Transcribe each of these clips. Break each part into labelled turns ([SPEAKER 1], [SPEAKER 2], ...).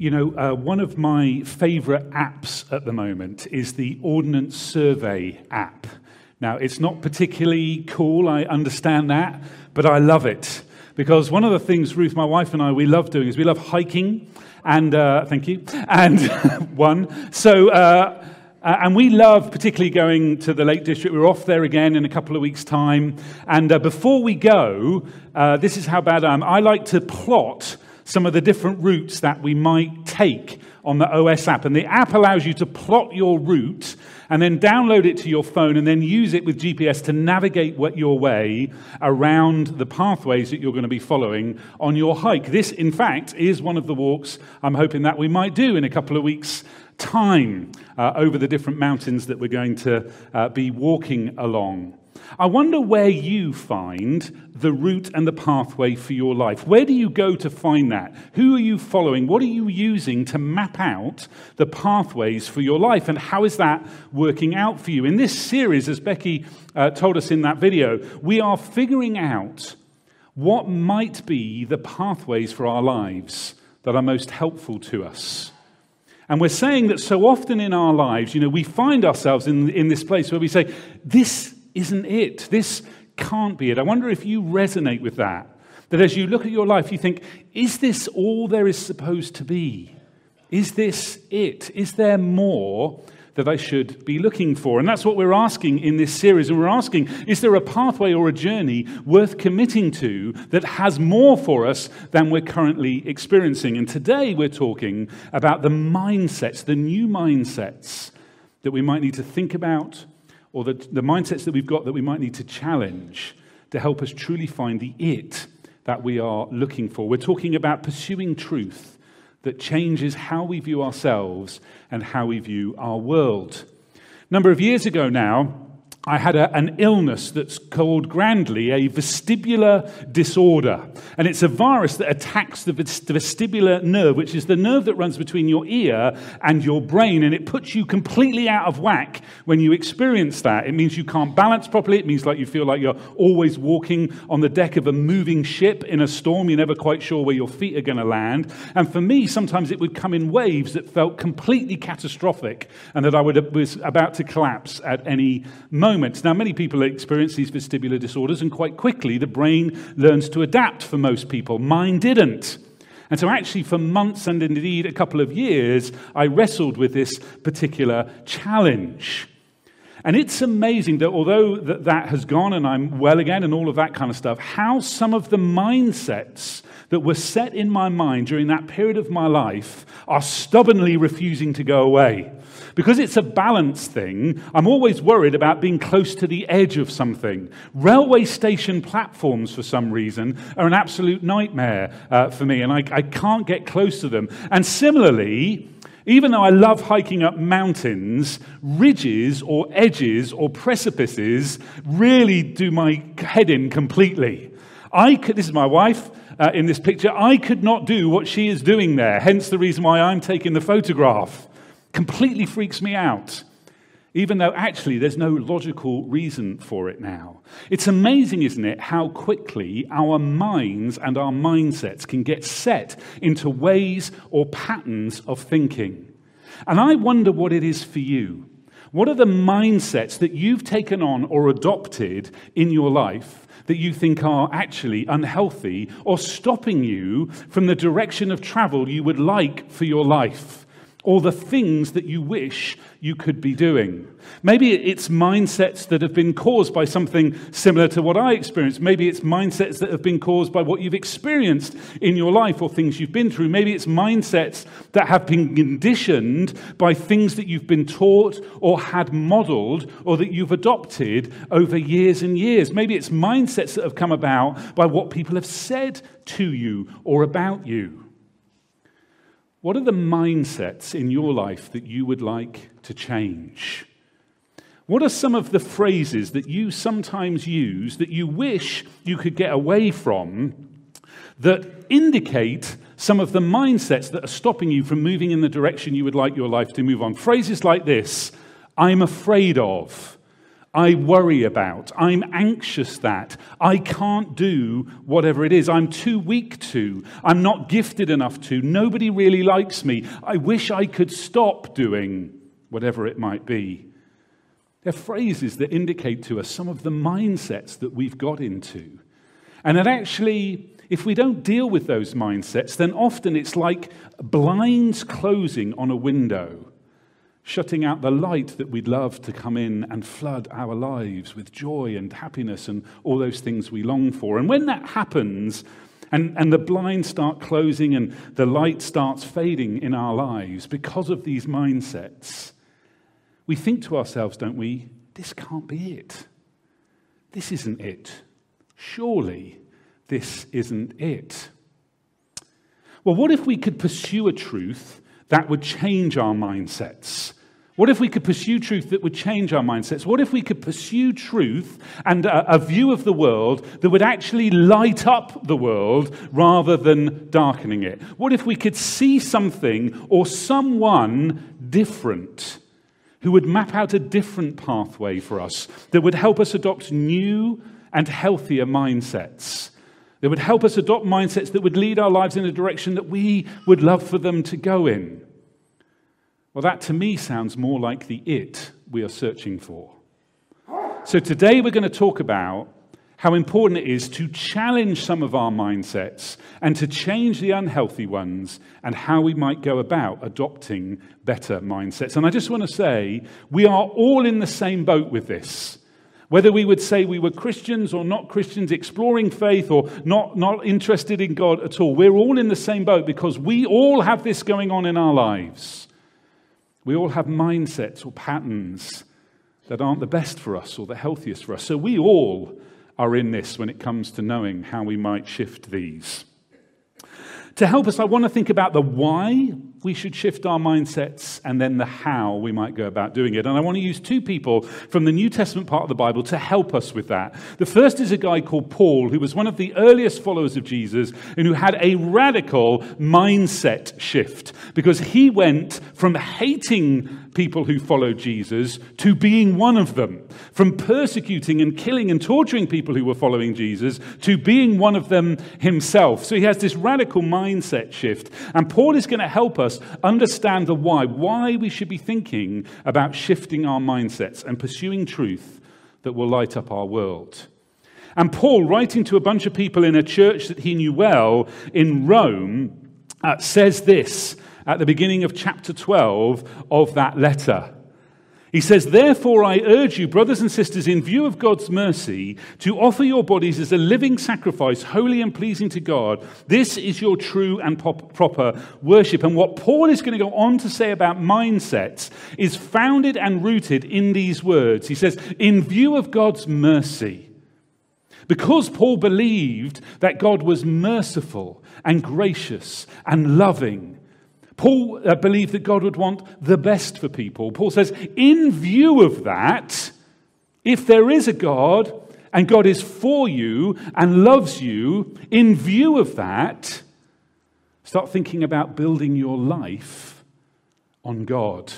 [SPEAKER 1] you know, uh, one of my favorite apps at the moment is the Ordnance Survey app. Now, it's not particularly cool, I understand that, but I love it. Because one of the things Ruth, my wife, and I, we love doing is we love hiking, and uh, thank you, and one. So, uh, uh, and we love particularly going to the Lake District. We're off there again in a couple of weeks' time. And uh, before we go, uh, this is how bad I am. I like to plot some of the different routes that we might take on the OS app. And the app allows you to plot your route and then download it to your phone and then use it with GPS to navigate your way around the pathways that you're going to be following on your hike. This, in fact, is one of the walks I'm hoping that we might do in a couple of weeks' time uh, over the different mountains that we're going to uh, be walking along. I wonder where you find the route and the pathway for your life. Where do you go to find that? Who are you following? What are you using to map out the pathways for your life? And how is that working out for you? In this series, as Becky uh, told us in that video, we are figuring out what might be the pathways for our lives that are most helpful to us. And we're saying that so often in our lives, you know, we find ourselves in, in this place where we say, this isn't it. This can't be it. I wonder if you resonate with that. That as you look at your life, you think, is this all there is supposed to be? Is this it? Is there more that I should be looking for? And that's what we're asking in this series. And we're asking, is there a pathway or a journey worth committing to that has more for us than we're currently experiencing? And today we're talking about the mindsets, the new mindsets that we might need to think about or the, the mindsets that we've got that we might need to challenge to help us truly find the it that we are looking for. We're talking about pursuing truth that changes how we view ourselves and how we view our world. A number of years ago now, I had a, an illness that's called grandly a vestibular disorder. And it's a virus that attacks the vestibular nerve, which is the nerve that runs between your ear and your brain. And it puts you completely out of whack when you experience that. It means you can't balance properly. It means like you feel like you're always walking on the deck of a moving ship in a storm. You're never quite sure where your feet are going to land. And for me, sometimes it would come in waves that felt completely catastrophic and that I would, was about to collapse at any moment moments. Now, many people experience these vestibular disorders, and quite quickly the brain learns to adapt for most people. Mine didn't. And so, actually, for months and indeed a couple of years, I wrestled with this particular challenge. And it's amazing that although that, that has gone and I'm well again and all of that kind of stuff, how some of the mindsets that were set in my mind during that period of my life are stubbornly refusing to go away. Because it's a balance thing, I'm always worried about being close to the edge of something. Railway station platforms, for some reason, are an absolute nightmare uh, for me, and I, I can't get close to them. And similarly, even though I love hiking up mountains, ridges or edges or precipices really do my head in completely. I could, this is my wife uh, in this picture. I could not do what she is doing there, hence the reason why I'm taking the photograph completely freaks me out, even though actually there's no logical reason for it now. It's amazing, isn't it, how quickly our minds and our mindsets can get set into ways or patterns of thinking. And I wonder what it is for you. What are the mindsets that you've taken on or adopted in your life that you think are actually unhealthy or stopping you from the direction of travel you would like for your life? Or the things that you wish you could be doing. Maybe it's mindsets that have been caused by something similar to what I experienced. Maybe it's mindsets that have been caused by what you've experienced in your life or things you've been through. Maybe it's mindsets that have been conditioned by things that you've been taught or had modeled or that you've adopted over years and years. Maybe it's mindsets that have come about by what people have said to you or about you. What are the mindsets in your life that you would like to change? What are some of the phrases that you sometimes use that you wish you could get away from that indicate some of the mindsets that are stopping you from moving in the direction you would like your life to move on? Phrases like this I'm afraid of, I worry about. I'm anxious that. I can't do whatever it is. I'm too weak to. I'm not gifted enough to. Nobody really likes me. I wish I could stop doing whatever it might be. They're phrases that indicate to us some of the mindsets that we've got into. And that actually, if we don't deal with those mindsets, then often it's like blinds closing on a window shutting out the light that we'd love to come in and flood our lives with joy and happiness and all those things we long for. And when that happens, and, and the blinds start closing and the light starts fading in our lives because of these mindsets, we think to ourselves, don't we, this can't be it. This isn't it. Surely this isn't it. Well, what if we could pursue a truth that would change our mindsets? What if we could pursue truth that would change our mindsets? What if we could pursue truth and a, a, view of the world that would actually light up the world rather than darkening it? What if we could see something or someone different who would map out a different pathway for us that would help us adopt new and healthier mindsets? That would help us adopt mindsets that would lead our lives in a direction that we would love for them to go in. Well, that to me sounds more like the it we are searching for. So today we're going to talk about how important it is to challenge some of our mindsets and to change the unhealthy ones and how we might go about adopting better mindsets. And I just want to say, we are all in the same boat with this. Whether we would say we were Christians or not Christians, exploring faith or not, not interested in God at all, we're all in the same boat because we all have this going on in our lives. We all have mindsets or patterns that aren't the best for us or the healthiest for us. So we all are in this when it comes to knowing how we might shift these. To help us, I want to think about the why we should shift our mindsets and then the how we might go about doing it. And I want to use two people from the New Testament part of the Bible to help us with that. The first is a guy called Paul, who was one of the earliest followers of Jesus and who had a radical mindset shift because he went from hating people who followed Jesus to being one of them, from persecuting and killing and torturing people who were following Jesus to being one of them himself. So he has this radical mindset shift. And Paul is going to help us us understand the why, why we should be thinking about shifting our mindsets and pursuing truth that will light up our world. And Paul, writing to a bunch of people in a church that he knew well in Rome, uh, says this at the beginning of chapter 12 of that letter. He says, Therefore, I urge you, brothers and sisters, in view of God's mercy, to offer your bodies as a living sacrifice, holy and pleasing to God. This is your true and pop- proper worship. And what Paul is going to go on to say about mindsets is founded and rooted in these words. He says, In view of God's mercy, because Paul believed that God was merciful and gracious and loving Paul uh, believed that God would want the best for people. Paul says, in view of that, if there is a God and God is for you and loves you, in view of that, start thinking about building your life on God,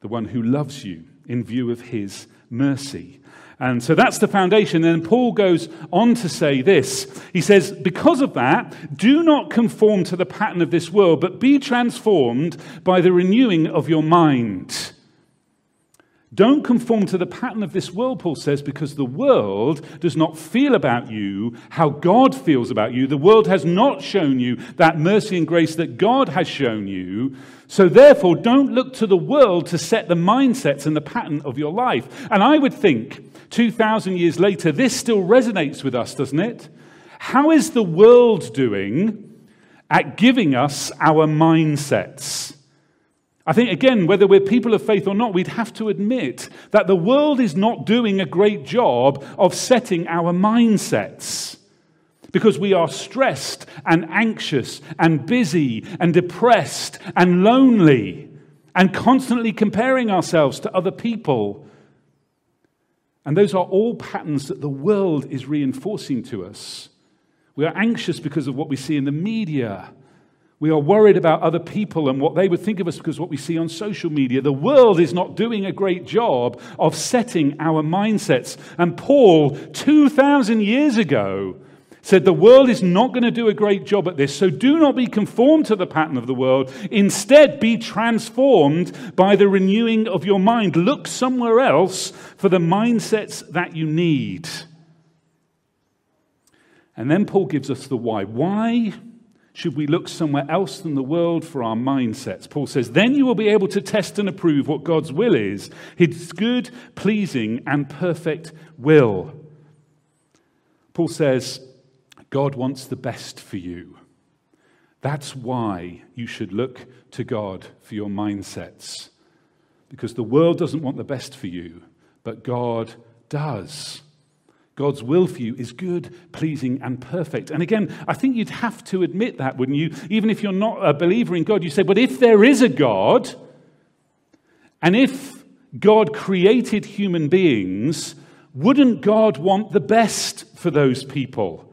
[SPEAKER 1] the one who loves you in view of his mercy. And so that's the foundation. And Paul goes on to say this. He says, Because of that, do not conform to the pattern of this world, but be transformed by the renewing of your mind. Don't conform to the pattern of this world, Paul says, because the world does not feel about you how God feels about you. The world has not shown you that mercy and grace that God has shown you. So, therefore, don't look to the world to set the mindsets and the pattern of your life. And I would think 2,000 years later, this still resonates with us, doesn't it? How is the world doing at giving us our mindsets? I think, again, whether we're people of faith or not, we'd have to admit that the world is not doing a great job of setting our mindsets because we are stressed and anxious and busy and depressed and lonely and constantly comparing ourselves to other people and those are all patterns that the world is reinforcing to us. We are anxious because of what we see in the media. We are worried about other people and what they would think of us because what we see on social media. The world is not doing a great job of setting our mindsets. And Paul, 2,000 years ago, said the world is not going to do a great job at this, so do not be conformed to the pattern of the world. Instead, be transformed by the renewing of your mind. Look somewhere else for the mindsets that you need. And then Paul gives us the why. Why? Should we look somewhere else than the world for our mindsets? Paul says, then you will be able to test and approve what God's will is, his good, pleasing, and perfect will. Paul says, God wants the best for you. That's why you should look to God for your mindsets. Because the world doesn't want the best for you, but God does. God's will for you is good, pleasing, and perfect. And again, I think you'd have to admit that, wouldn't you? Even if you're not a believer in God, you say, but if there is a God, and if God created human beings, wouldn't God want the best for those people?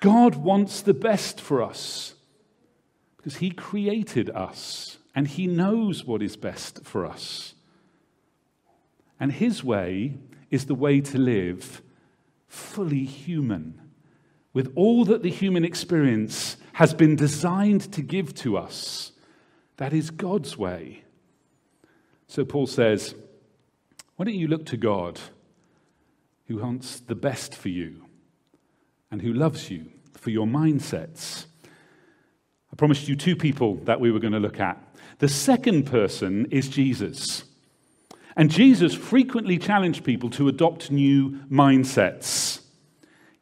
[SPEAKER 1] God wants the best for us because He created us and He knows what is best for us. And His way is the way to live fully human, with all that the human experience has been designed to give to us. That is God's way. So Paul says, Why don't you look to God who wants the best for you and who loves you for your mindsets? I promised you two people that we were going to look at. The second person is Jesus. And Jesus frequently challenged people to adopt new mindsets.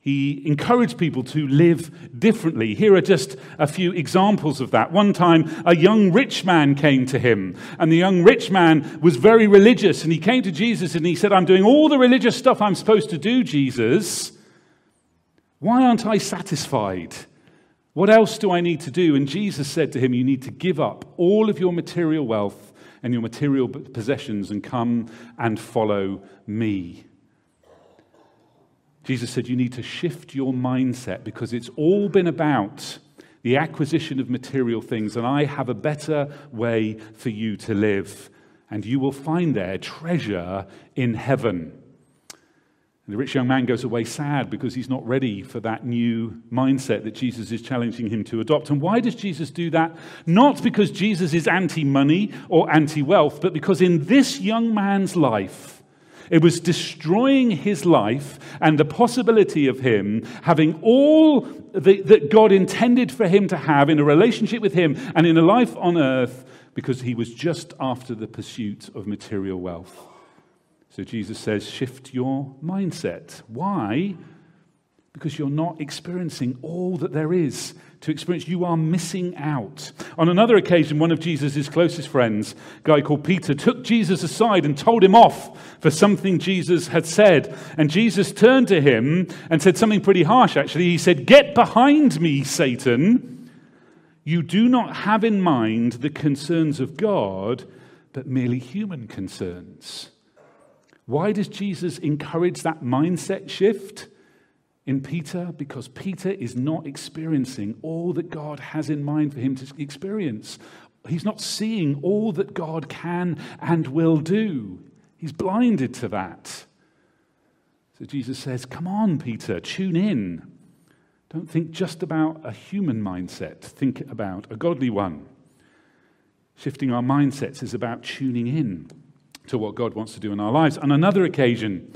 [SPEAKER 1] He encouraged people to live differently. Here are just a few examples of that. One time, a young rich man came to him, and the young rich man was very religious. And he came to Jesus and he said, I'm doing all the religious stuff I'm supposed to do, Jesus. Why aren't I satisfied? What else do I need to do? And Jesus said to him, You need to give up all of your material wealth and your material possessions and come and follow me. Jesus said, You need to shift your mindset because it's all been about the acquisition of material things, and I have a better way for you to live. And you will find there treasure in heaven. And the rich young man goes away sad because he's not ready for that new mindset that Jesus is challenging him to adopt. And why does Jesus do that? Not because Jesus is anti money or anti wealth, but because in this young man's life, it was destroying his life and the possibility of him having all the, that God intended for him to have in a relationship with him and in a life on earth because he was just after the pursuit of material wealth. So Jesus says, shift your mindset. Why? Because you're not experiencing all that there is to experience. You are missing out. On another occasion, one of Jesus' closest friends, a guy called Peter, took Jesus aside and told him off for something Jesus had said. And Jesus turned to him and said something pretty harsh, actually. He said, Get behind me, Satan. You do not have in mind the concerns of God, but merely human concerns. Why does Jesus encourage that mindset shift in Peter? Because Peter is not experiencing all that God has in mind for him to experience. He's not seeing all that God can and will do. He's blinded to that. So Jesus says, Come on, Peter, tune in. Don't think just about a human mindset, think about a godly one. Shifting our mindsets is about tuning in to what God wants to do in our lives. On another occasion,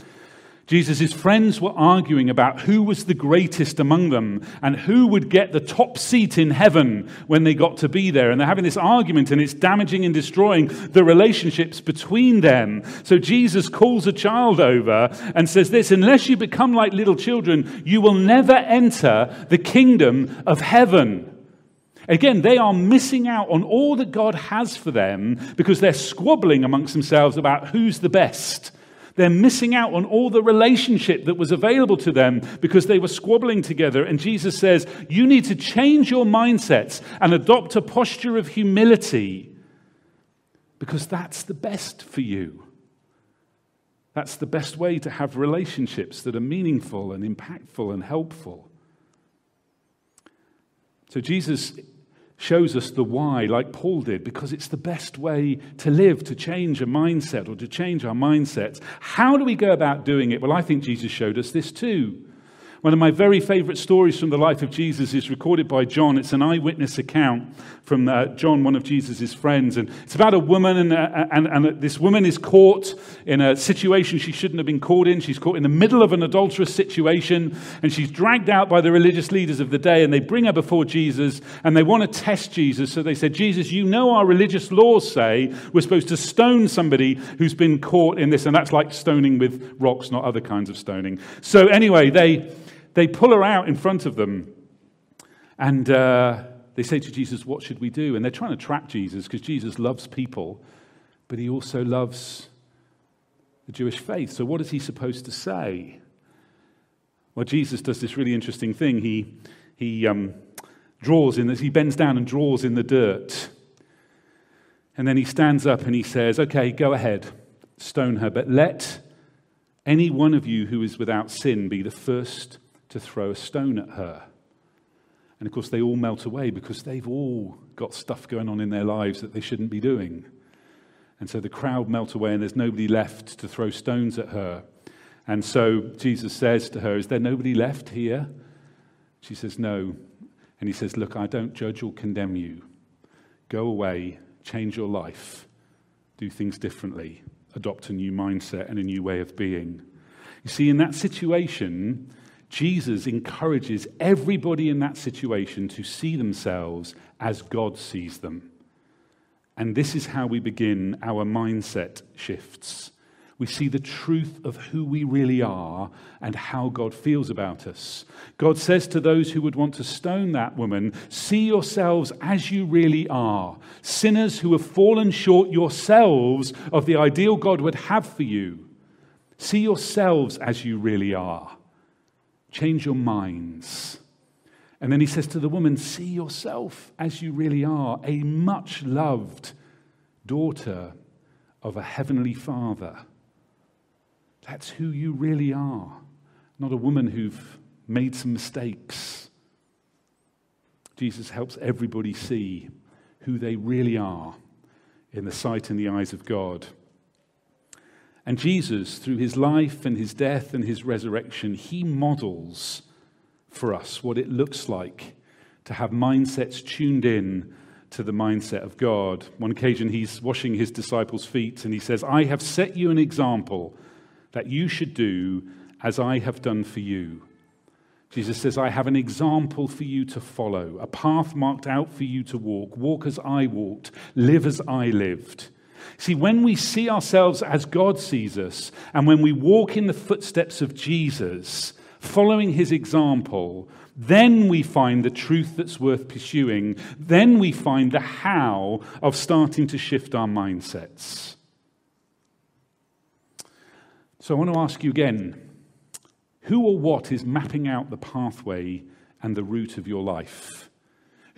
[SPEAKER 1] Jesus' friends were arguing about who was the greatest among them and who would get the top seat in heaven when they got to be there. And they're having this argument, and it's damaging and destroying the relationships between them. So Jesus calls a child over and says this Unless you become like little children, you will never enter the kingdom of heaven. Again, they are missing out on all that God has for them because they're squabbling amongst themselves about who's the best. They're missing out on all the relationship that was available to them because they were squabbling together. And Jesus says, You need to change your mindsets and adopt a posture of humility because that's the best for you. That's the best way to have relationships that are meaningful and impactful and helpful. So Jesus shows us the why, like Paul did, because it's the best way to live, to change a mindset or to change our mindsets. How do we go about doing it? Well, I think Jesus showed us this too. One of my very favorite stories from the life of Jesus is recorded by John. It's an eyewitness account from uh, John, one of Jesus' friends. And it's about a woman, and, uh, and, and this woman is caught in a situation she shouldn't have been caught in. She's caught in the middle of an adulterous situation, and she's dragged out by the religious leaders of the day, and they bring her before Jesus, and they want to test Jesus. So they said, Jesus, you know our religious laws say we're supposed to stone somebody who's been caught in this, and that's like stoning with rocks, not other kinds of stoning. So anyway, they they pull her out in front of them and uh, they say to Jesus, What should we do? And they're trying to trap Jesus because Jesus loves people, but he also loves the Jewish faith. So, what is he supposed to say? Well, Jesus does this really interesting thing. He, he um, draws in this, he bends down and draws in the dirt. And then he stands up and he says, Okay, go ahead, stone her, but let any one of you who is without sin be the first to throw a stone at her. And of course, they all melt away because they've all got stuff going on in their lives that they shouldn't be doing. And so the crowd melt away, and there's nobody left to throw stones at her. And so Jesus says to her, Is there nobody left here? She says, No. And he says, Look, I don't judge or condemn you. Go away, change your life, do things differently, adopt a new mindset and a new way of being. You see, in that situation, Jesus encourages everybody in that situation to see themselves as God sees them. And this is how we begin our mindset shifts. We see the truth of who we really are and how God feels about us. God says to those who would want to stone that woman, See yourselves as you really are, sinners who have fallen short yourselves of the ideal God would have for you. See yourselves as you really are. Change your minds. And then he says to the woman, See yourself as you really are, a much loved daughter of a heavenly father. That's who you really are, not a woman who've made some mistakes. Jesus helps everybody see who they really are in the sight and the eyes of God. And Jesus, through his life and his death and his resurrection, he models for us what it looks like to have mindsets tuned in to the mindset of God. One occasion, he's washing his disciples' feet and he says, I have set you an example that you should do as I have done for you. Jesus says, I have an example for you to follow, a path marked out for you to walk. Walk as I walked, live as I lived. See, when we see ourselves as God sees us, and when we walk in the footsteps of Jesus, following his example, then we find the truth that's worth pursuing. Then we find the how of starting to shift our mindsets. So I want to ask you again who or what is mapping out the pathway and the route of your life?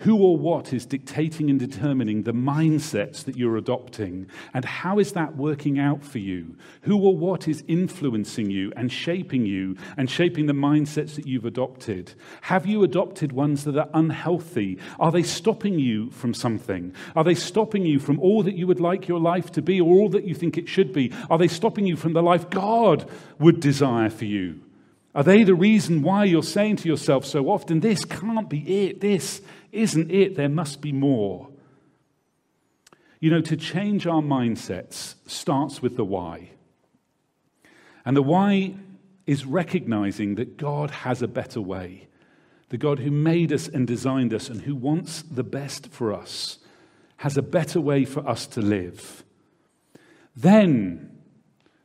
[SPEAKER 1] Who or what is dictating and determining the mindsets that you're adopting? And how is that working out for you? Who or what is influencing you and shaping you and shaping the mindsets that you've adopted? Have you adopted ones that are unhealthy? Are they stopping you from something? Are they stopping you from all that you would like your life to be or all that you think it should be? Are they stopping you from the life God would desire for you? Are they the reason why you're saying to yourself so often, This can't be it? This isn't it? There must be more. You know, to change our mindsets starts with the why. And the why is recognizing that God has a better way. The God who made us and designed us and who wants the best for us has a better way for us to live. Then,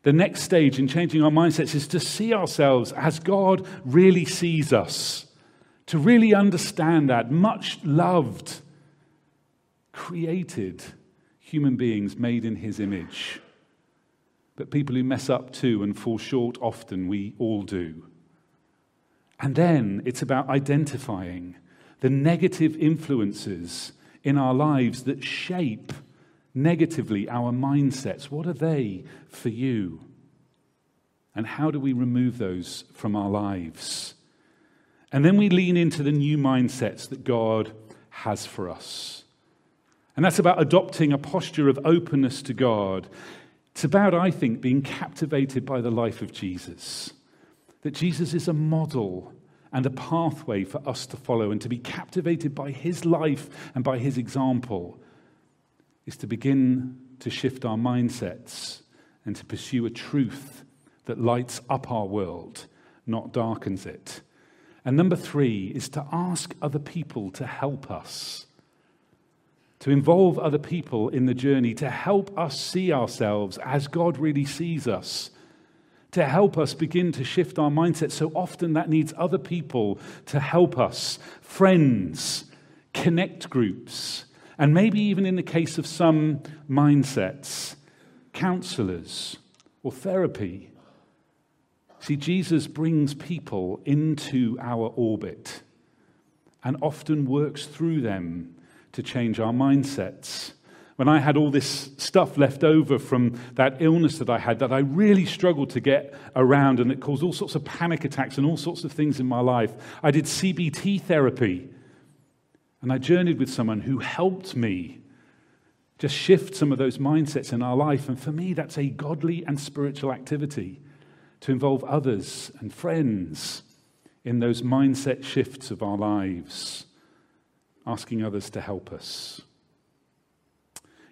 [SPEAKER 1] the next stage in changing our mindsets is to see ourselves as God really sees us to really understand that much loved, created human beings made in his image. But people who mess up too and fall short often, we all do. And then it's about identifying the negative influences in our lives that shape negatively our mindsets. What are they for you? And how do we remove those from our lives? And then we lean into the new mindsets that God has for us. And that's about adopting a posture of openness to God. It's about, I think, being captivated by the life of Jesus. That Jesus is a model and a pathway for us to follow, and to be captivated by his life and by his example is to begin to shift our mindsets and to pursue a truth that lights up our world, not darkens it. And number three is to ask other people to help us, to involve other people in the journey, to help us see ourselves as God really sees us, to help us begin to shift our mindset. So often that needs other people to help us, friends, connect groups, and maybe even in the case of some mindsets, counselors or therapy. See, Jesus brings people into our orbit and often works through them to change our mindsets. When I had all this stuff left over from that illness that I had that I really struggled to get around and it caused all sorts of panic attacks and all sorts of things in my life, I did CBT therapy. And I journeyed with someone who helped me just shift some of those mindsets in our life. And for me, that's a godly and spiritual activity to involve others and friends in those mindset shifts of our lives, asking others to help us.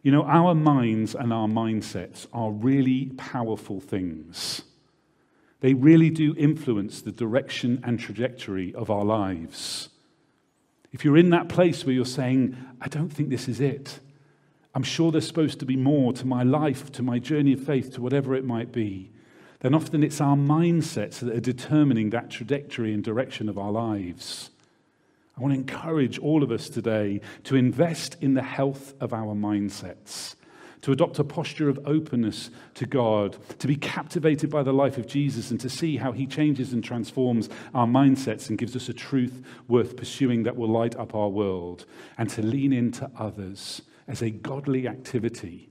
[SPEAKER 1] You know, our minds and our mindsets are really powerful things. They really do influence the direction and trajectory of our lives. If you're in that place where you're saying, I don't think this is it, I'm sure there's supposed to be more to my life, to my journey of faith, to whatever it might be, then often it's our mindsets that are determining that trajectory and direction of our lives. I want to encourage all of us today to invest in the health of our mindsets, to adopt a posture of openness to God, to be captivated by the life of Jesus, and to see how he changes and transforms our mindsets and gives us a truth worth pursuing that will light up our world, and to lean into others as a godly activity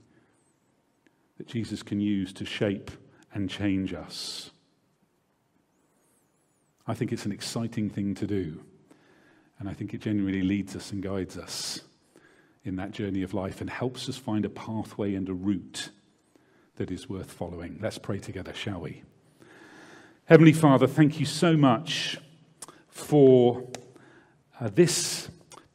[SPEAKER 1] that Jesus can use to shape and change us. I think it's an exciting thing to do. And I think it genuinely leads us and guides us in that journey of life and helps us find a pathway and a route that is worth following. Let's pray together, shall we? Heavenly Father, thank you so much for uh, this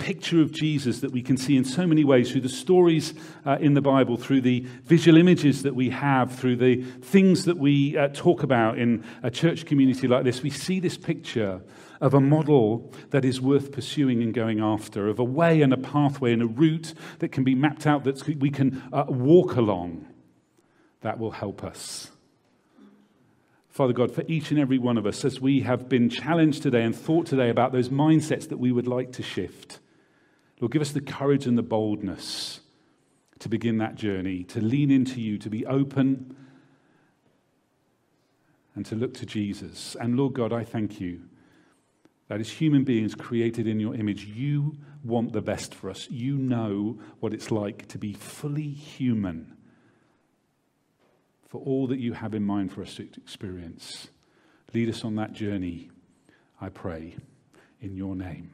[SPEAKER 1] picture of Jesus that we can see in so many ways through the stories uh, in the Bible, through the visual images that we have, through the things that we uh, talk about in a church community like this. We see this picture of a model that is worth pursuing and going after, of a way and a pathway and a route that can be mapped out that we can uh, walk along. That will help us. Father God, for each and every one of us, as we have been challenged today and thought today about those mindsets that we would like to shift. Lord, give us the courage and the boldness to begin that journey, to lean into you, to be open, and to look to Jesus. And Lord God, I thank you that as human beings created in your image, you want the best for us. You know what it's like to be fully human for all that you have in mind for us to experience. Lead us on that journey, I pray, in your name.